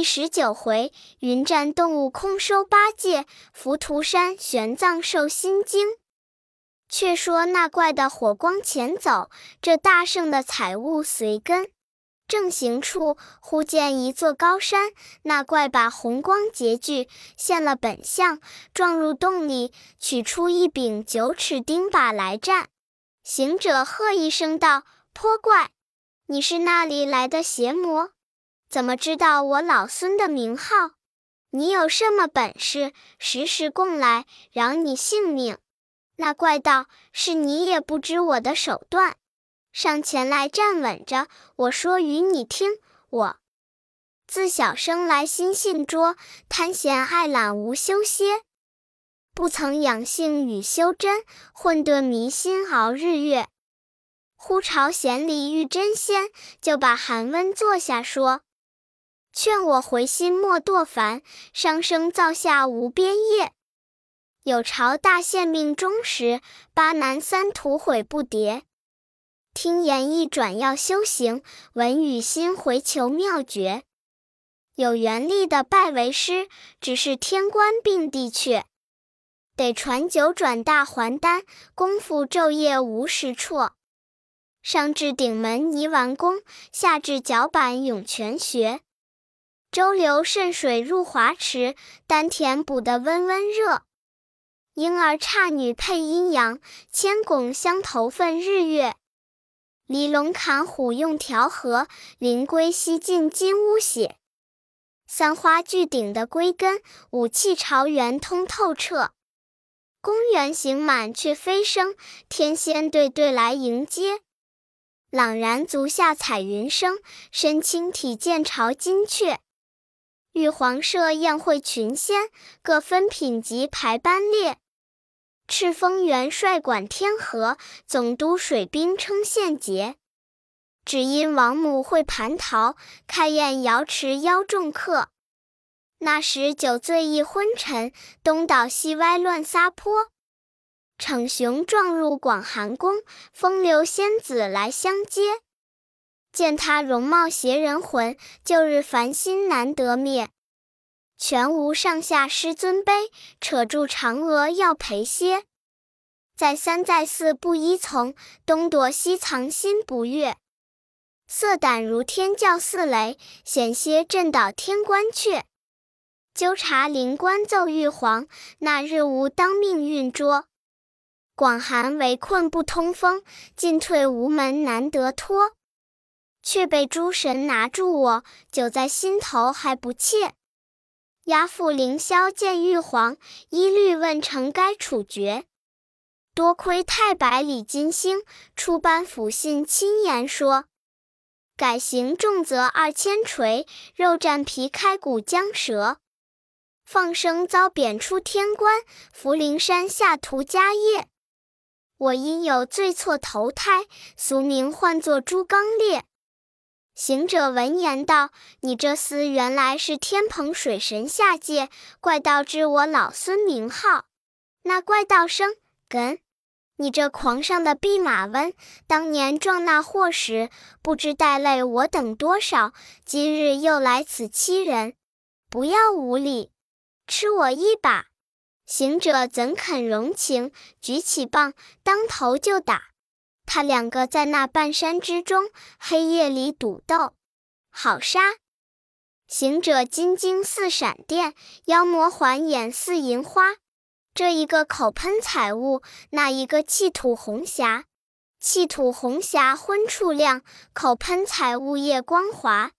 第十九回，云战动物空收八戒，浮屠山玄奘受心经。却说那怪的火光前走，这大圣的彩雾随跟。正行处，忽见一座高山，那怪把红光截具，现了本相，撞入洞里，取出一柄九尺钉耙来战。行者喝一声道：“泼怪，你是那里来的邪魔？”怎么知道我老孙的名号？你有什么本事？时时供来，饶你性命。那怪道：“是你也不知我的手段，上前来站稳着。我说与你听，我自小生来心性拙，贪闲爱懒无修歇，不曾养性与修真，混沌迷心熬日月。忽朝贤里遇真仙，就把寒温坐下说。”劝我回心莫堕凡，伤生造下无边业。有朝大限命终时，八难三途悔不迭。听言一转要修行，闻语心回求妙诀。有缘力的拜为师，只是天官并地阙。得传九转大还丹，功夫昼夜无时辍。上至顶门泥丸功，下至脚板涌泉穴。周流渗水入华池，丹田补得温温热。婴儿差女配阴阳，千拱相投分日月。离龙砍虎用调和，灵龟吸尽金乌血。三花聚顶的龟根，五气朝元通透彻。公园行满却飞升，天仙对对来迎接。朗然足下彩云生，身轻体健朝金阙。玉皇设宴会群仙，各分品级排班列。赤峰元帅管天河，总督水兵称献节。只因王母会蟠桃，开宴瑶池邀众客。那时酒醉一昏沉，东倒西歪乱撒泼。逞雄撞入广寒宫，风流仙子来相接。见他容貌邪人魂，旧日烦心难得灭。全无上下师尊卑，扯住嫦娥要陪歇。再三再四不依从，东躲西藏心不悦。色胆如天教似雷，险些震倒天官阙。纠察灵官奏玉皇，那日吾当命运捉。广寒围困不通风，进退无门难得脱。却被诸神拿住我，久在心头还不怯。押赴凌霄见玉皇，一律问成该处决。多亏太白李金星出班抚信，亲言说：改刑重则二千锤，肉绽皮开骨将折。放生遭贬出天关，福陵山下屠家业。我因有罪错投胎，俗名唤作朱刚烈。行者闻言道：“你这厮原来是天蓬水神下界怪盗，知我老孙名号。那怪盗生，梗，你这狂上的弼马温，当年撞那祸时，不知带累我等多少，今日又来此欺人，不要无礼，吃我一把！”行者怎肯容情，举起棒，当头就打。他两个在那半山之中，黑夜里赌斗，好杀！行者金睛似闪电，妖魔环眼似银花。这一个口喷彩雾，那一个气吐红霞。气吐红霞昏处亮，口喷彩雾夜光华。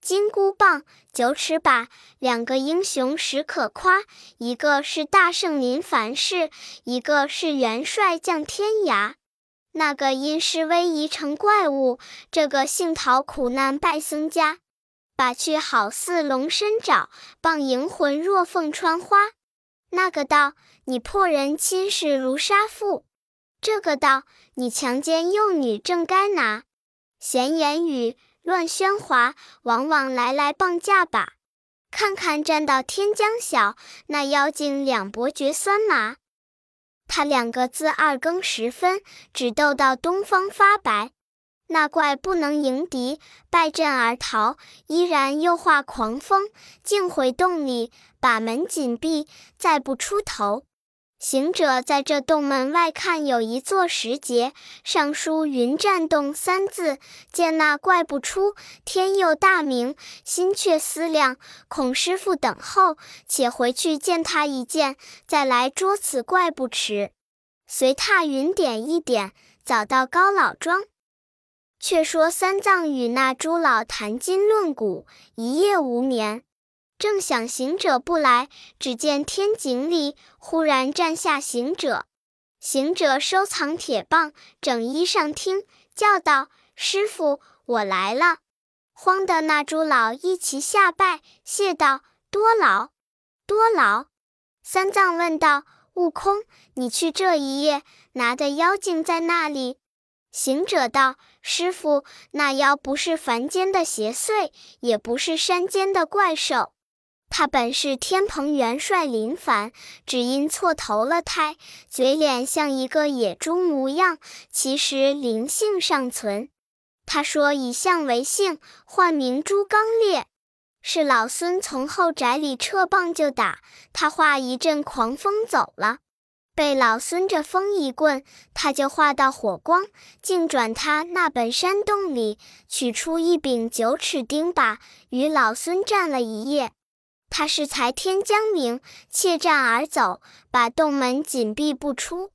金箍棒、九尺把，两个英雄实可夸。一个是大圣临凡世，一个是元帅降天涯。那个因施威仪成怪物，这个幸逃苦难拜僧家，把去好似龙身爪，棒迎魂若凤穿花。那个道你破人亲事如杀父，这个道你强奸幼女正该拿。闲言语乱喧哗，往往来来棒架把。看看站到天将晓，那妖精两脖绝酸麻。他两个自二更时分，只斗到东方发白。那怪不能迎敌，败阵而逃，依然又化狂风，竟回洞里，把门紧闭，再不出头。行者在这洞门外看，有一座石碣，上书“云栈洞”三字。见那怪不出，天又大明，心却思量，恐师傅等候，且回去见他一见，再来捉此怪不迟。随踏云点一点，早到高老庄。却说三藏与那朱老谈经论古，一夜无眠。正想行者不来，只见天井里忽然站下行者。行者收藏铁棒，整衣上厅，叫道：“师傅，我来了。”慌的那诸老一齐下拜，谢道：“多劳，多劳。”三藏问道：“悟空，你去这一夜拿的妖精在那里？”行者道：“师傅，那妖不是凡间的邪祟，也不是山间的怪兽。”他本是天蓬元帅林凡，只因错投了胎，嘴脸像一个野猪模样，其实灵性尚存。他说以象为姓，唤名朱刚烈，是老孙从后宅里撤棒就打，他化一阵狂风走了，被老孙这风一棍，他就化到火光，竟转他那本山洞里取出一柄九尺钉耙，与老孙战了一夜。他是才天将明，怯战而走，把洞门紧闭不出。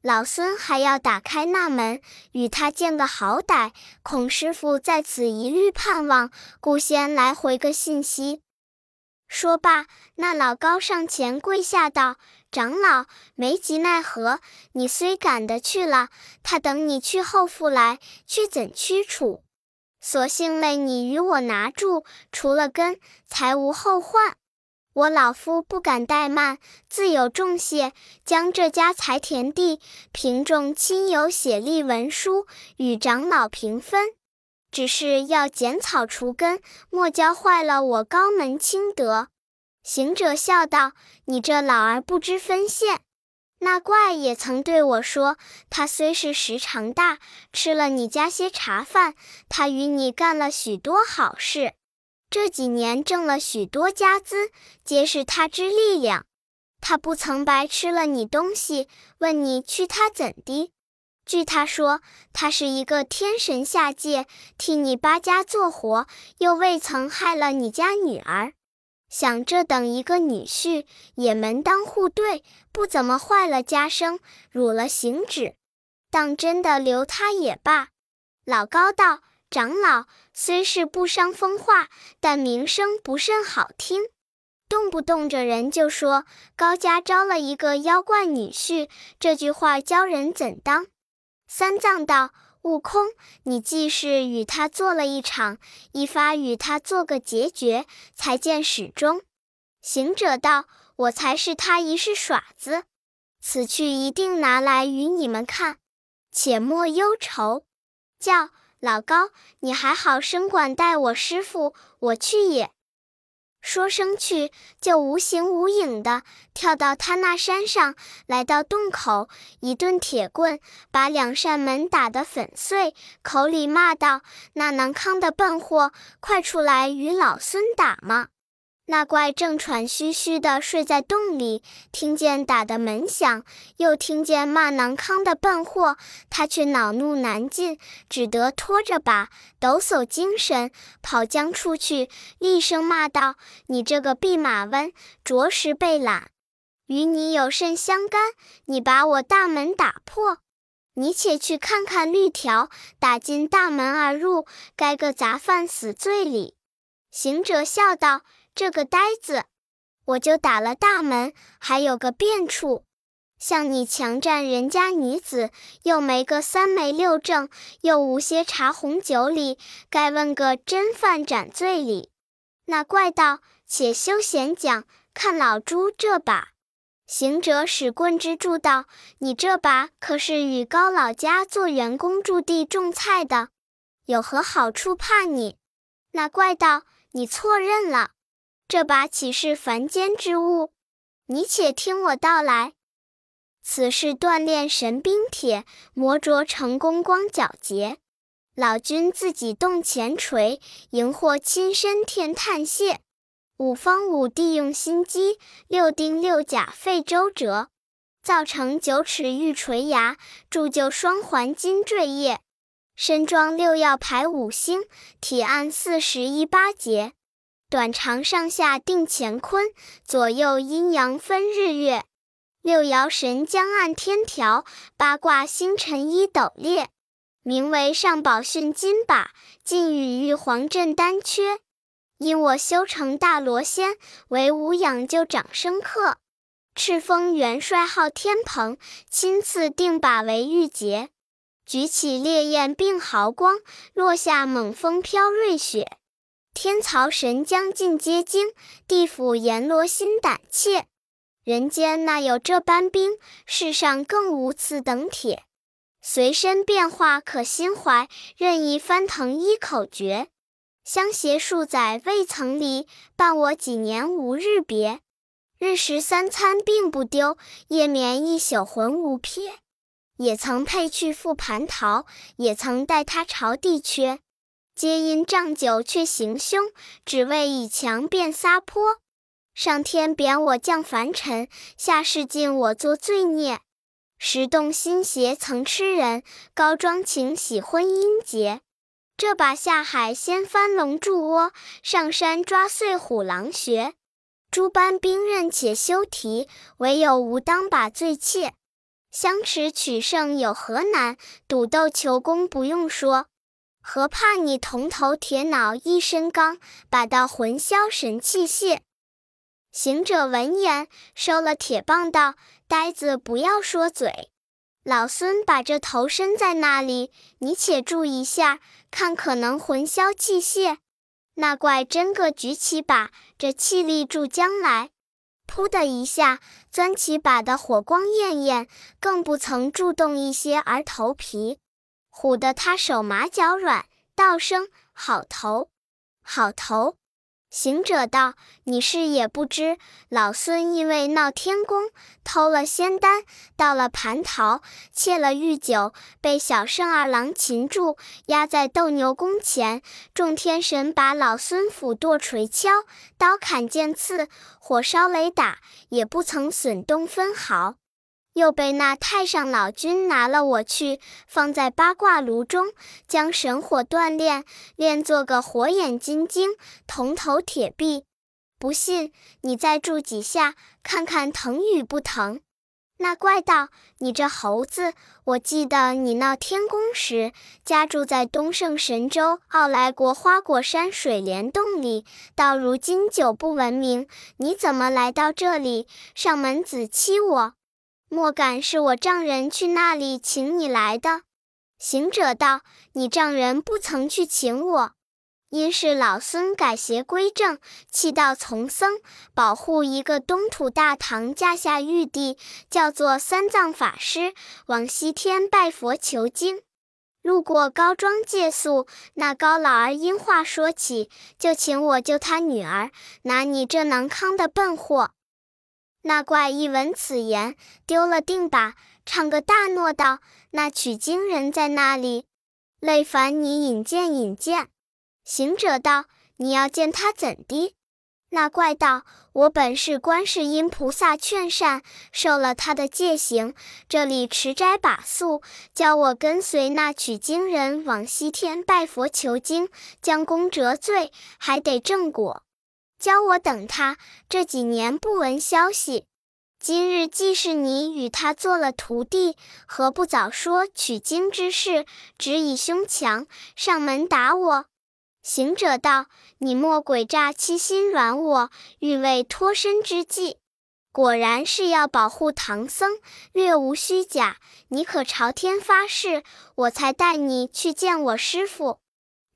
老孙还要打开那门，与他见个好歹。孔师傅在此一律盼望，故先来回个信息。说罢，那老高上前跪下道：“长老，没及奈何，你虽赶得去了，他等你去后复来，却怎驱除？索性累你与我拿住，除了根，才无后患。”我老夫不敢怠慢，自有重谢，将这家财田地凭众亲友写立文书，与长老平分。只是要剪草除根，莫教坏了我高门清德。行者笑道：“你这老儿不知分现。那怪也曾对我说，他虽是时常大，吃了你家些茶饭，他与你干了许多好事。”这几年挣了许多家资，皆是他之力量。他不曾白吃了你东西。问你去他怎的？据他说，他是一个天神下界，替你八家做活，又未曾害了你家女儿。想这等一个女婿，也门当户对，不怎么坏了家生，辱了行止，当真的留他也罢。老高道。长老虽是不伤风化，但名声不甚好听，动不动着人就说高家招了一个妖怪女婿，这句话教人怎当？三藏道：“悟空，你既是与他做了一场，一发与他做个结绝，才见始终。”行者道：“我才是他一世耍子，此去一定拿来与你们看，且莫忧愁。”叫。老高，你还好生管待我师傅，我去也。说声去，就无形无影的跳到他那山上，来到洞口，一顿铁棍把两扇门打得粉碎，口里骂道：“那能康的笨货，快出来与老孙打吗！”那怪正喘吁吁地睡在洞里，听见打的门响，又听见骂囊康的笨货，他却恼怒难禁，只得拖着把抖擞精神跑将出去，厉声骂道：“你这个弼马温，着实被懒！与你有甚相干？你把我大门打破，你且去看看绿条，打进大门而入，该个杂犯死罪里。”行者笑道。这个呆子，我就打了大门，还有个变处。像你强占人家女子，又没个三媒六证，又无些茶红酒礼，该问个真犯斩罪里。那怪道：“且休闲讲，看老朱这把。”行者使棍之助道：“你这把可是与高老家做员工驻地种菜的，有何好处？怕你？”那怪道：“你错认了。”这把岂是凡间之物？你且听我道来。此是锻炼神兵铁，磨琢成功光皎洁。老君自己动前锤，荧惑亲身添叹谢。五方五帝用心机，六丁六甲费周折，造成九尺玉锤牙，铸就双环金坠叶。身装六曜排五星，体按四十一八节，短长上下定乾坤，左右阴阳分日月。六爻神将按天条，八卦星辰依斗列。名为上宝训金把，晋与玉皇镇丹缺。因我修成大罗仙，为无养就长生客。赤峰元帅号天蓬，亲赐定把为玉节。举起烈焰并毫光，落下猛风飘瑞雪。天曹神将尽皆惊，地府阎罗心胆怯。人间哪有这般兵？世上更无此等铁。随身变化可心怀，任意翻腾一口诀。相携数载未曾离，伴我几年无日别。日食三餐并不丢，夜眠一宿魂无撇。也曾配去赴蟠桃，也曾带他朝地缺，皆因仗酒却行凶，只为以强便撒泼。上天贬我降凡尘，下世禁我作罪孽。时动心邪曾痴人，高庄情喜婚姻结。这把下海掀翻龙柱窝，上山抓碎虎狼穴。诸般兵刃且休提，唯有吾当把罪切。相持取胜有何难？赌斗求功不用说，何怕你铜头铁脑一身钢，把道魂销神气泄。行者闻言，收了铁棒，道：“呆子，不要说嘴。老孙把这头伸在那里，你且注一下，看可能魂消气泄。”那怪真个举起把，这气力助将来。噗的一下，钻起把的火光艳艳，更不曾触动一些儿头皮，唬得他手麻脚软，道声好头，好头。行者道：“你是也不知，老孙因为闹天宫，偷了仙丹，到了蟠桃，窃了玉酒，被小圣二郎擒住，压在斗牛宫前。众天神把老孙斧剁锤敲，刀砍剑刺，火烧雷打，也不曾损动分毫。”又被那太上老君拿了我去，放在八卦炉中，将神火锻炼，炼做个火眼金睛、铜头铁臂。不信，你再住几下，看看疼与不疼。那怪道：“你这猴子，我记得你闹天宫时，家住在东胜神州傲来国花果山水帘洞里，到如今久不闻名。你怎么来到这里，上门子欺我？”莫敢是我丈人去那里请你来的？行者道：“你丈人不曾去请我，因是老孙改邪归正，弃道从僧，保护一个东土大唐驾下玉帝，叫做三藏法师，往西天拜佛求经。路过高庄借宿，那高老儿因话说起，就请我救他女儿，拿你这囊康的笨货。”那怪一闻此言，丢了定把，唱个大诺道：“那取经人在那里？累烦你引荐引荐。”行者道：“你要见他怎的？”那怪道：“我本是观世音菩萨劝善，受了他的戒行，这里持斋把素，叫我跟随那取经人往西天拜佛求经，将功折罪，还得正果。”教我等他这几年不闻消息，今日既是你与他做了徒弟，何不早说取经之事？只以胸强上门打我。行者道：“你莫诡诈欺心软我，欲为脱身之计。果然是要保护唐僧，略无虚假。你可朝天发誓，我才带你去见我师傅。”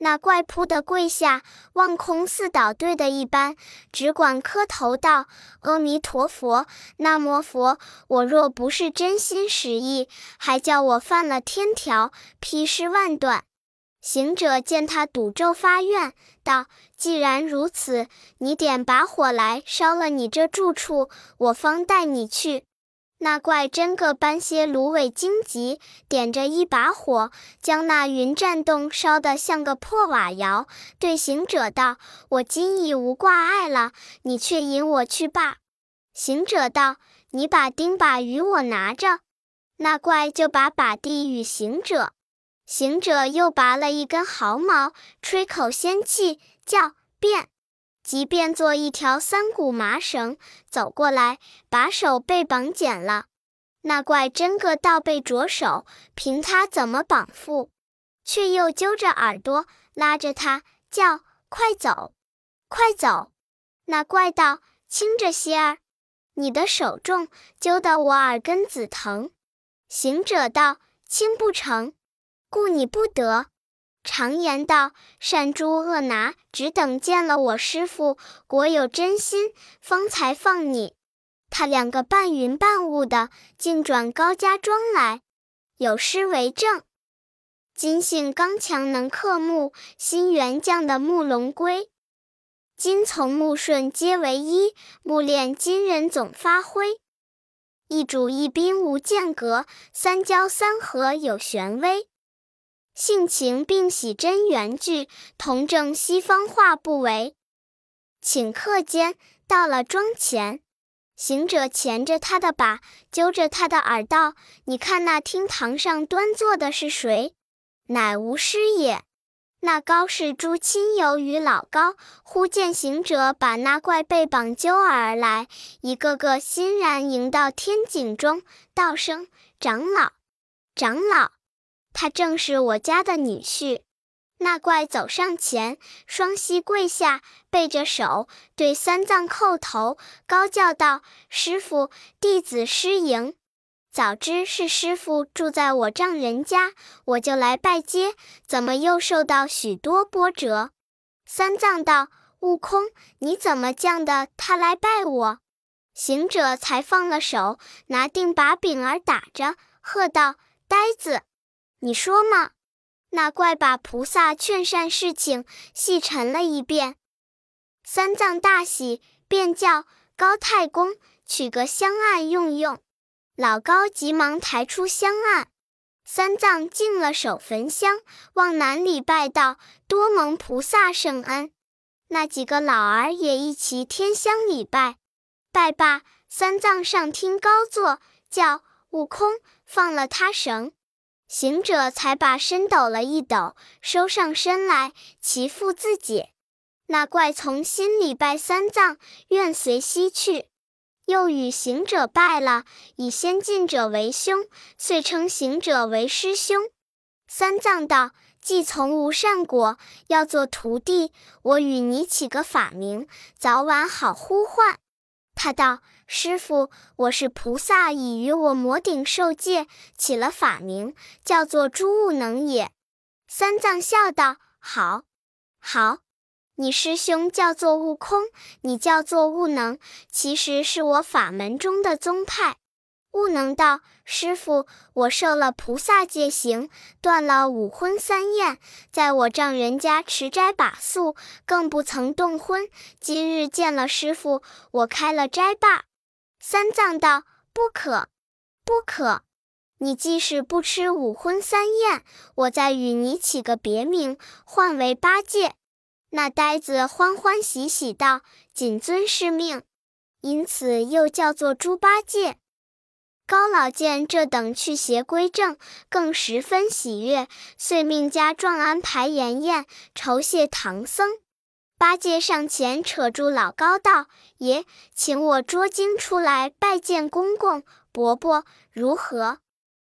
那怪扑的跪下，望空似倒对的一般，只管磕头道：“阿弥陀佛，那摩佛。我若不是真心实意，还叫我犯了天条，劈尸万段。”行者见他赌咒发愿，道：“既然如此，你点把火来烧了你这住处，我方带你去。”那怪真个搬些芦苇荆棘，点着一把火，将那云栈洞烧得像个破瓦窑。对行者道：“我今已无挂碍了，你却引我去罢。”行者道：“你把钉耙与我拿着。”那怪就把把地与行者，行者又拔了一根毫毛，吹口仙气，叫变。即变做一条三股麻绳，走过来，把手被绑剪了。那怪真个倒背着手，凭他怎么绑缚，却又揪着耳朵，拉着他叫：“快走，快走！”那怪道：“轻着些儿，你的手重，揪得我耳根子疼。”行者道：“轻不成，故你不得。”常言道：“善猪恶拿，只等见了我师傅，果有真心，方才放你。”他两个半云半雾的，竟转高家庄来，有诗为证：“今性刚强能克木，新元将的木龙归。今从木顺皆为一，木炼金人总发挥。一主一宾无间隔，三交三合有玄微。”性情并喜真缘聚，同证西方化不为。顷刻间到了庄前，行者钳着他的把，揪着他的耳道：“你看那厅堂上端坐的是谁？乃吾师也。那高是诸亲友与老高。忽见行者把那怪被绑揪而来，一个个欣然迎到天井中，道声：长老，长老。”他正是我家的女婿，那怪走上前，双膝跪下，背着手，对三藏叩头，高叫道：“师傅，弟子失迎。早知是师傅住在我丈人家，我就来拜接，怎么又受到许多波折？”三藏道：“悟空，你怎么降的他来拜我？”行者才放了手，拿定把柄儿打着，喝道：“呆子！”你说嘛？那怪把菩萨劝善事情细陈了一遍，三藏大喜，便叫高太公取个香案用用。老高急忙抬出香案，三藏敬了手焚香，往南里拜道：“多蒙菩萨圣恩。”那几个老儿也一齐添香礼拜。拜罢，三藏上厅高坐，叫悟空放了他绳。行者才把身抖了一抖，收上身来，其父自解。那怪从心里拜三藏，愿随西去，又与行者拜了，以先进者为兄，遂称行者为师兄。三藏道：“既从无善果，要做徒弟，我与你起个法名，早晚好呼唤。”他道。师傅，我是菩萨，已与我魔顶受戒，起了法名，叫做诸悟能也。三藏笑道：“好，好，你师兄叫做悟空，你叫做悟能，其实是我法门中的宗派。”悟能道：“师傅，我受了菩萨戒行，断了五荤三厌，在我丈人家持斋把素，更不曾动荤。今日见了师傅，我开了斋罢。”三藏道：“不可，不可！你既是不吃五荤三宴，我再与你起个别名，唤为八戒。”那呆子欢欢喜喜道：“谨遵师命。”因此又叫做猪八戒。高老见这等去邪归正，更十分喜悦，遂命家壮安排筵宴，酬谢唐僧。八戒上前扯住老高道：“爷，请我捉经出来拜见公公伯伯，如何？”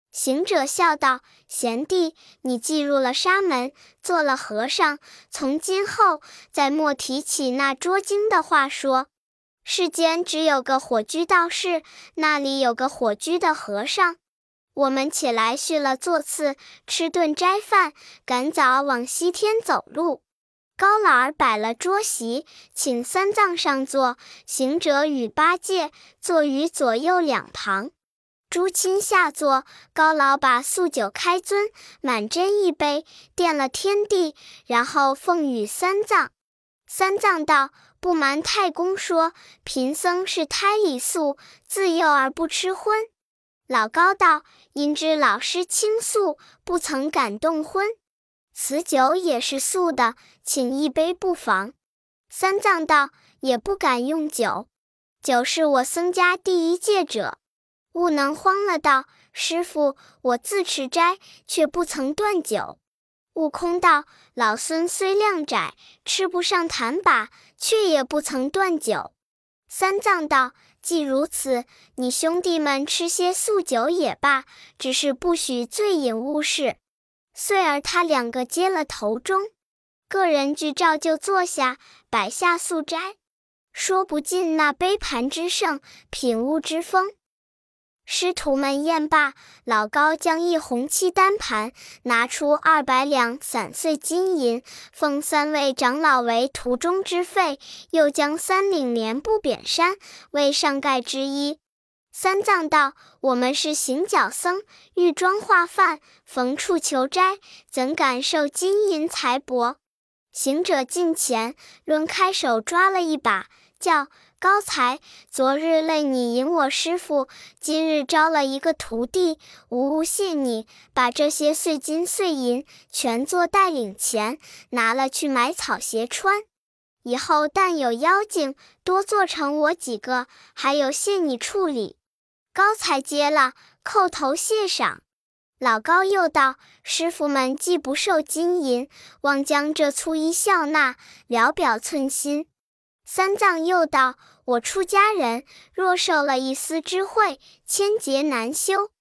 行者笑道：“贤弟，你既入了沙门，做了和尚，从今后再莫提起那捉经的话说。世间只有个火居道士，那里有个火居的和尚。我们起来续了座次，吃顿斋饭，赶早往西天走路。”高老儿摆了桌席，请三藏上座，行者与八戒坐于左右两旁。诸亲下座，高老把素酒开尊，满斟一杯，奠了天地，然后奉与三藏。三藏道：“不瞒太公说，贫僧是胎里素，自幼而不吃荤。老高道：“因知老师倾诉，不曾感动荤。此酒也是素的，请一杯不妨。”三藏道：“也不敢用酒，酒是我僧家第一戒者。”悟能慌了，道：“师傅，我自持斋，却不曾断酒。”悟空道：“老孙虽量窄，吃不上坛把，却也不曾断酒。”三藏道：“既如此，你兄弟们吃些素酒也罢，只是不许醉饮误事。”遂儿他两个接了头中，个人俱照就坐下，摆下素斋，说不尽那杯盘之盛，品物之丰。师徒们宴罢，老高将一红漆单盘拿出二百两散碎金银，奉三位长老为途中之费，又将三领棉布扁衫为上盖之衣。三藏道：“我们是行脚僧，欲装化饭，逢处求斋，怎敢受金银财帛？”行者近前，抡开手抓了一把，叫。高才，昨日累你引我师傅，今日招了一个徒弟，无误谢你，把这些碎金碎银全做带领钱，拿了去买草鞋穿。以后但有妖精，多做成我几个，还有谢你处理。高才接了，叩头谢赏。老高又道：师傅们既不受金银，望将这粗衣笑纳，聊表寸心。三藏又道：“我出家人，若受了一丝之惠，千劫难修。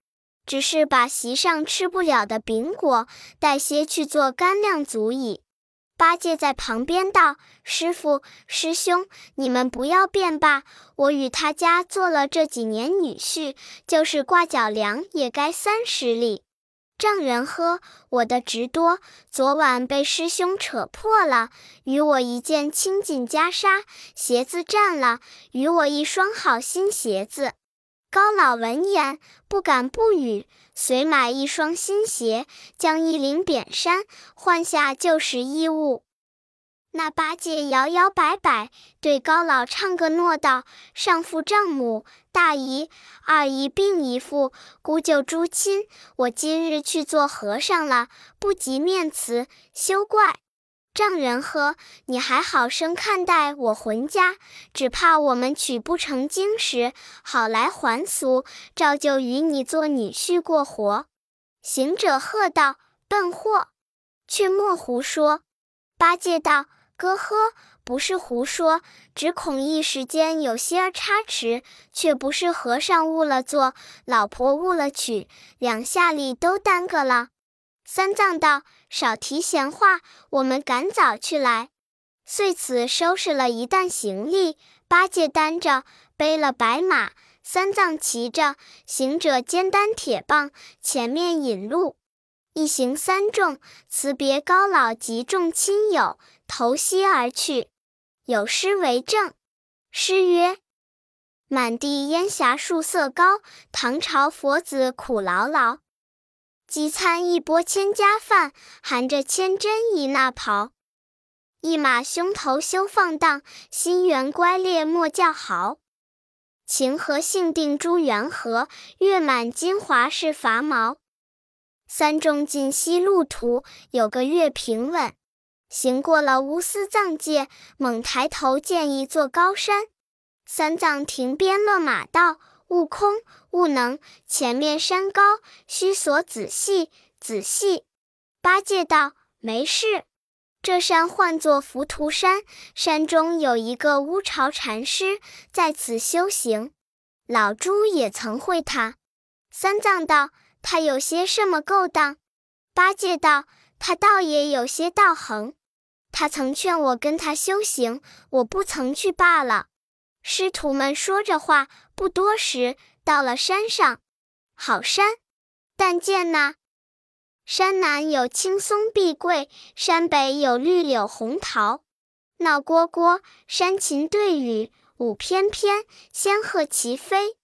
只是把席上吃不了的饼果带些去做干粮足矣。”八戒在旁边道：“师傅、师兄，你们不要变罢。我与他家做了这几年女婿，就是挂脚梁也该三十里。”丈人呵，我的直多，昨晚被师兄扯破了，与我一件青锦袈裟，鞋子占了，与我一双好新鞋子。高老闻言，不敢不语，随买一双新鞋，将一领扁衫换下旧时衣物。那八戒摇摇摆摆，对高老唱个诺道：“上父丈母，大姨、二姨并姨父，姑舅诸亲，我今日去做和尚了，不及面辞，休怪。丈人呵，你还好生看待我浑家，只怕我们取不成经时，好来还俗，照旧与你做女婿过活。”行者喝道：“笨货，却莫胡说！”八戒道。哥呵，不是胡说，只恐一时间有些儿差池，却不是和尚误了做，老婆误了娶，两下里都耽搁了。三藏道：“少提闲话，我们赶早去来。”遂此收拾了一担行李，八戒担着，背了白马，三藏骑着，行者肩担铁棒，前面引路。一行三众辞别高老及众亲友，投西而去。有诗为证：诗曰：“满地烟霞树色高，唐朝佛子苦劳劳。饥餐一钵千家饭，含着千针一衲袍。一马胸头休放荡，心猿乖猎莫叫豪。情和性定诸缘和，月满金华是伐毛。”三众进西路途，有个月平稳。行过了乌斯藏界，猛抬头见一座高山。三藏停鞭勒马道：“悟空、悟能，前面山高，须所仔细，仔细。”八戒道：“没事，这山唤作浮屠山，山中有一个乌巢禅师，在此修行。老猪也曾会他。”三藏道。他有些什么勾当？八戒道：“他倒也有些道行。他曾劝我跟他修行，我不曾去罢了。”师徒们说着话，不多时，到了山上。好山！但见那山南有青松碧桂，山北有绿柳红桃。闹蝈蝈，山禽对语，舞翩翩，仙鹤齐飞。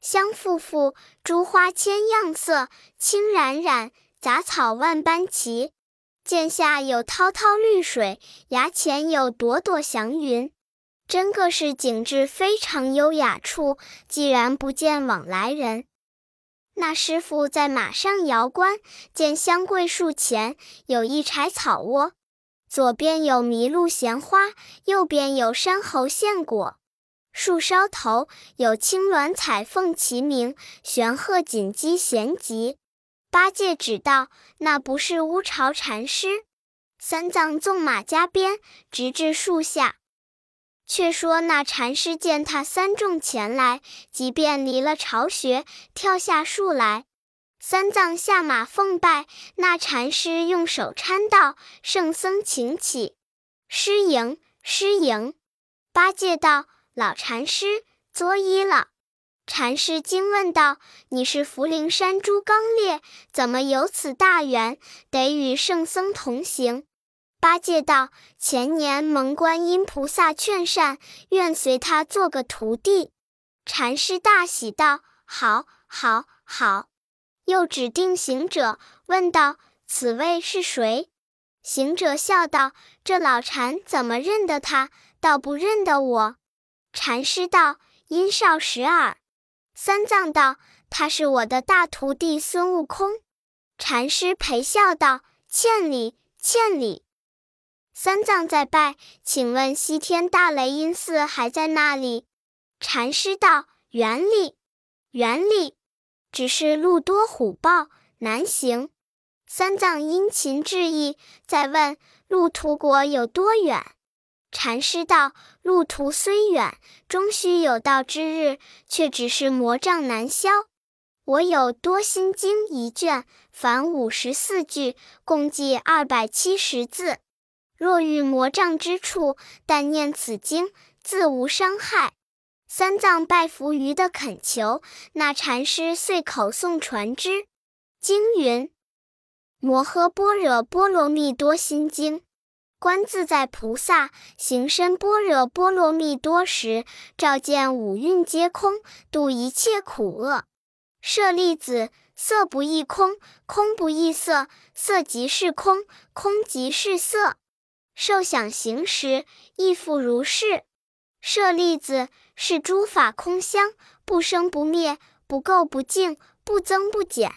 香馥馥，珠花千样色，青冉冉，杂草万般齐。涧下有滔滔绿水，崖前有朵朵祥云，真个是景致非常优雅处。既然不见往来人，那师傅在马上摇关，见香桂树前有一柴草窝，左边有麋鹿衔花，右边有山猴献果。树梢头有青鸾彩凤齐鸣，玄鹤锦鸡衔集。八戒指道：“那不是乌巢禅师。”三藏纵马加鞭，直至树下。却说那禅师见他三众前来，即便离了巢穴，跳下树来。三藏下马奉拜，那禅师用手搀道：“圣僧请起，师迎师迎。”八戒道：“老禅师，作揖了。”禅师惊问道：“你是福陵山猪刚烈，怎么有此大缘，得与圣僧同行？”八戒道：“前年蒙观音菩萨劝善，愿随他做个徒弟。”禅师大喜道：“好，好，好！”又指定行者，问道：“此位是谁？”行者笑道：“这老禅怎么认得他？倒不认得我。”禅师道：“因少时耳。”三藏道：“他是我的大徒弟孙悟空。”禅师陪笑道：“欠礼，欠礼。”三藏在拜，请问西天大雷音寺还在那里？禅师道：“原里，原里，只是路多虎豹，难行。”三藏殷勤致意，再问路途国有多远？禅师道：“路途虽远，终须有道之日，却只是魔障难消。我有多心经一卷，凡五十四句，共计二百七十字。”若遇魔障之处，但念此经，自无伤害。三藏拜伏于的恳求，那禅师遂口诵传之。经云：摩诃般若波罗蜜多心经。观自在菩萨行深般若波罗蜜多时，照见五蕴皆空，度一切苦厄。舍利子，色不异空，空不异色，色即是空，空即是色。受想行识亦复如是。舍利子，是诸法空相，不生不灭，不垢不净，不增不减。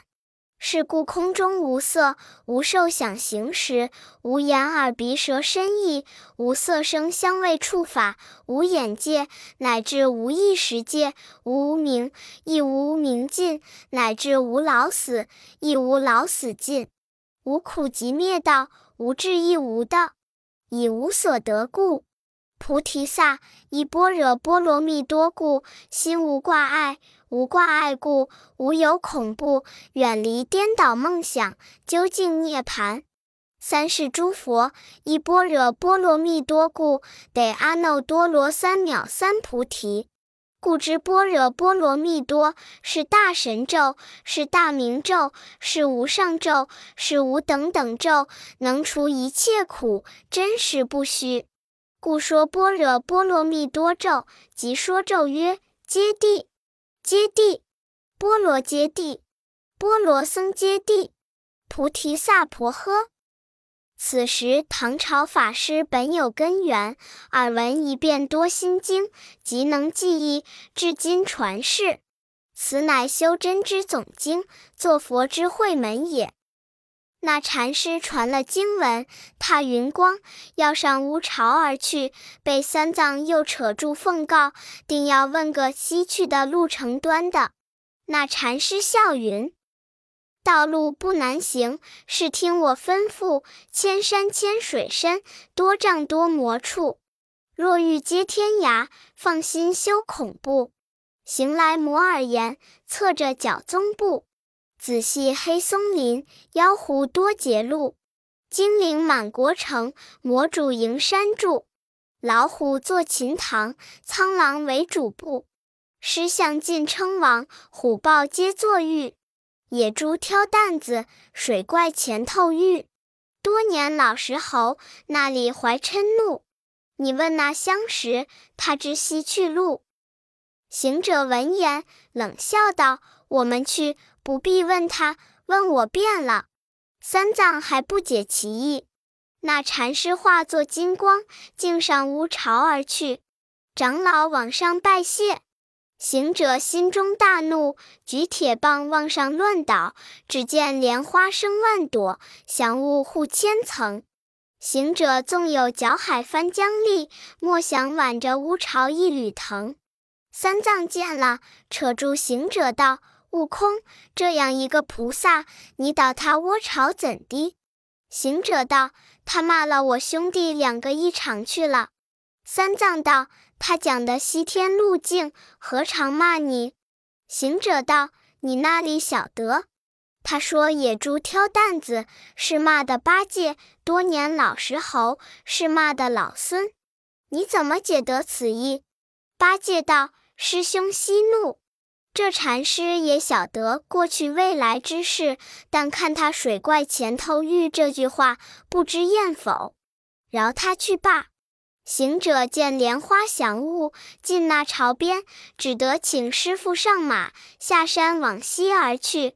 是故空中无色，无受想行识，无眼耳鼻舌身意，无色声香味触法，无眼界，乃至无意识界，无无明，亦无无明尽，乃至无老死，亦无老死尽，无苦集灭道，无智亦无道。以无所得故，菩提萨依般若波罗蜜多故，心无挂碍，无挂碍故，无有恐怖，远离颠倒梦想，究竟涅盘。三世诸佛依般若波罗蜜多故，得阿耨多罗三藐三菩提。故知般若波罗蜜多是大神咒，是大明咒，是无上咒，是无等等咒，能除一切苦，真实不虚。故说般若波罗蜜多咒，即说咒曰：揭谛，揭谛，波罗揭谛，波罗僧揭谛，菩提萨婆诃。此时，唐朝法师本有根源，耳闻一遍多心经，即能记忆，至今传世。此乃修真之总经，作佛之慧门也。那禅师传了经文，踏云光，要上乌巢而去，被三藏又扯住，奉告，定要问个西去的路程端的。那禅师笑云。道路不难行，是听我吩咐。千山千水深，多障多魔处。若欲接天涯，放心休恐怖。行来摩尔岩，侧着脚踪步。仔细黑松林，妖狐多结路。精灵满国城，魔主营山住。老虎坐琴堂，苍狼为主簿。狮象尽称王，虎豹皆作御。野猪挑担子，水怪前头遇。多年老石猴，那里怀嗔怒？你问那相识，他知西去路。行者闻言，冷笑道：“我们去，不必问他，问我便了。”三藏还不解其意。那禅师化作金光，径上乌巢而去。长老往上拜谢。行者心中大怒，举铁棒往上乱捣，只见莲花生万朵，祥雾护千层。行者纵有搅海翻江力，莫想挽着乌巢一缕藤。三藏见了，扯住行者道：“悟空，这样一个菩萨，你捣他窝巢怎的？”行者道：“他骂了我兄弟两个一场去了。”三藏道。他讲的西天路径，何尝骂你？行者道：“你那里晓得？”他说：“野猪挑担子，是骂的八戒；多年老石猴，是骂的老孙。你怎么解得此意？”八戒道：“师兄息怒，这禅师也晓得过去未来之事，但看他水怪前头遇这句话，不知厌否？饶他去罢。”行者见莲花祥物进那朝边，只得请师傅上马，下山往西而去。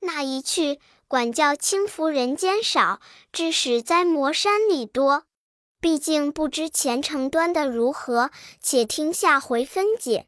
那一去，管教轻浮人间少，致使灾魔山里多。毕竟不知前程端的如何，且听下回分解。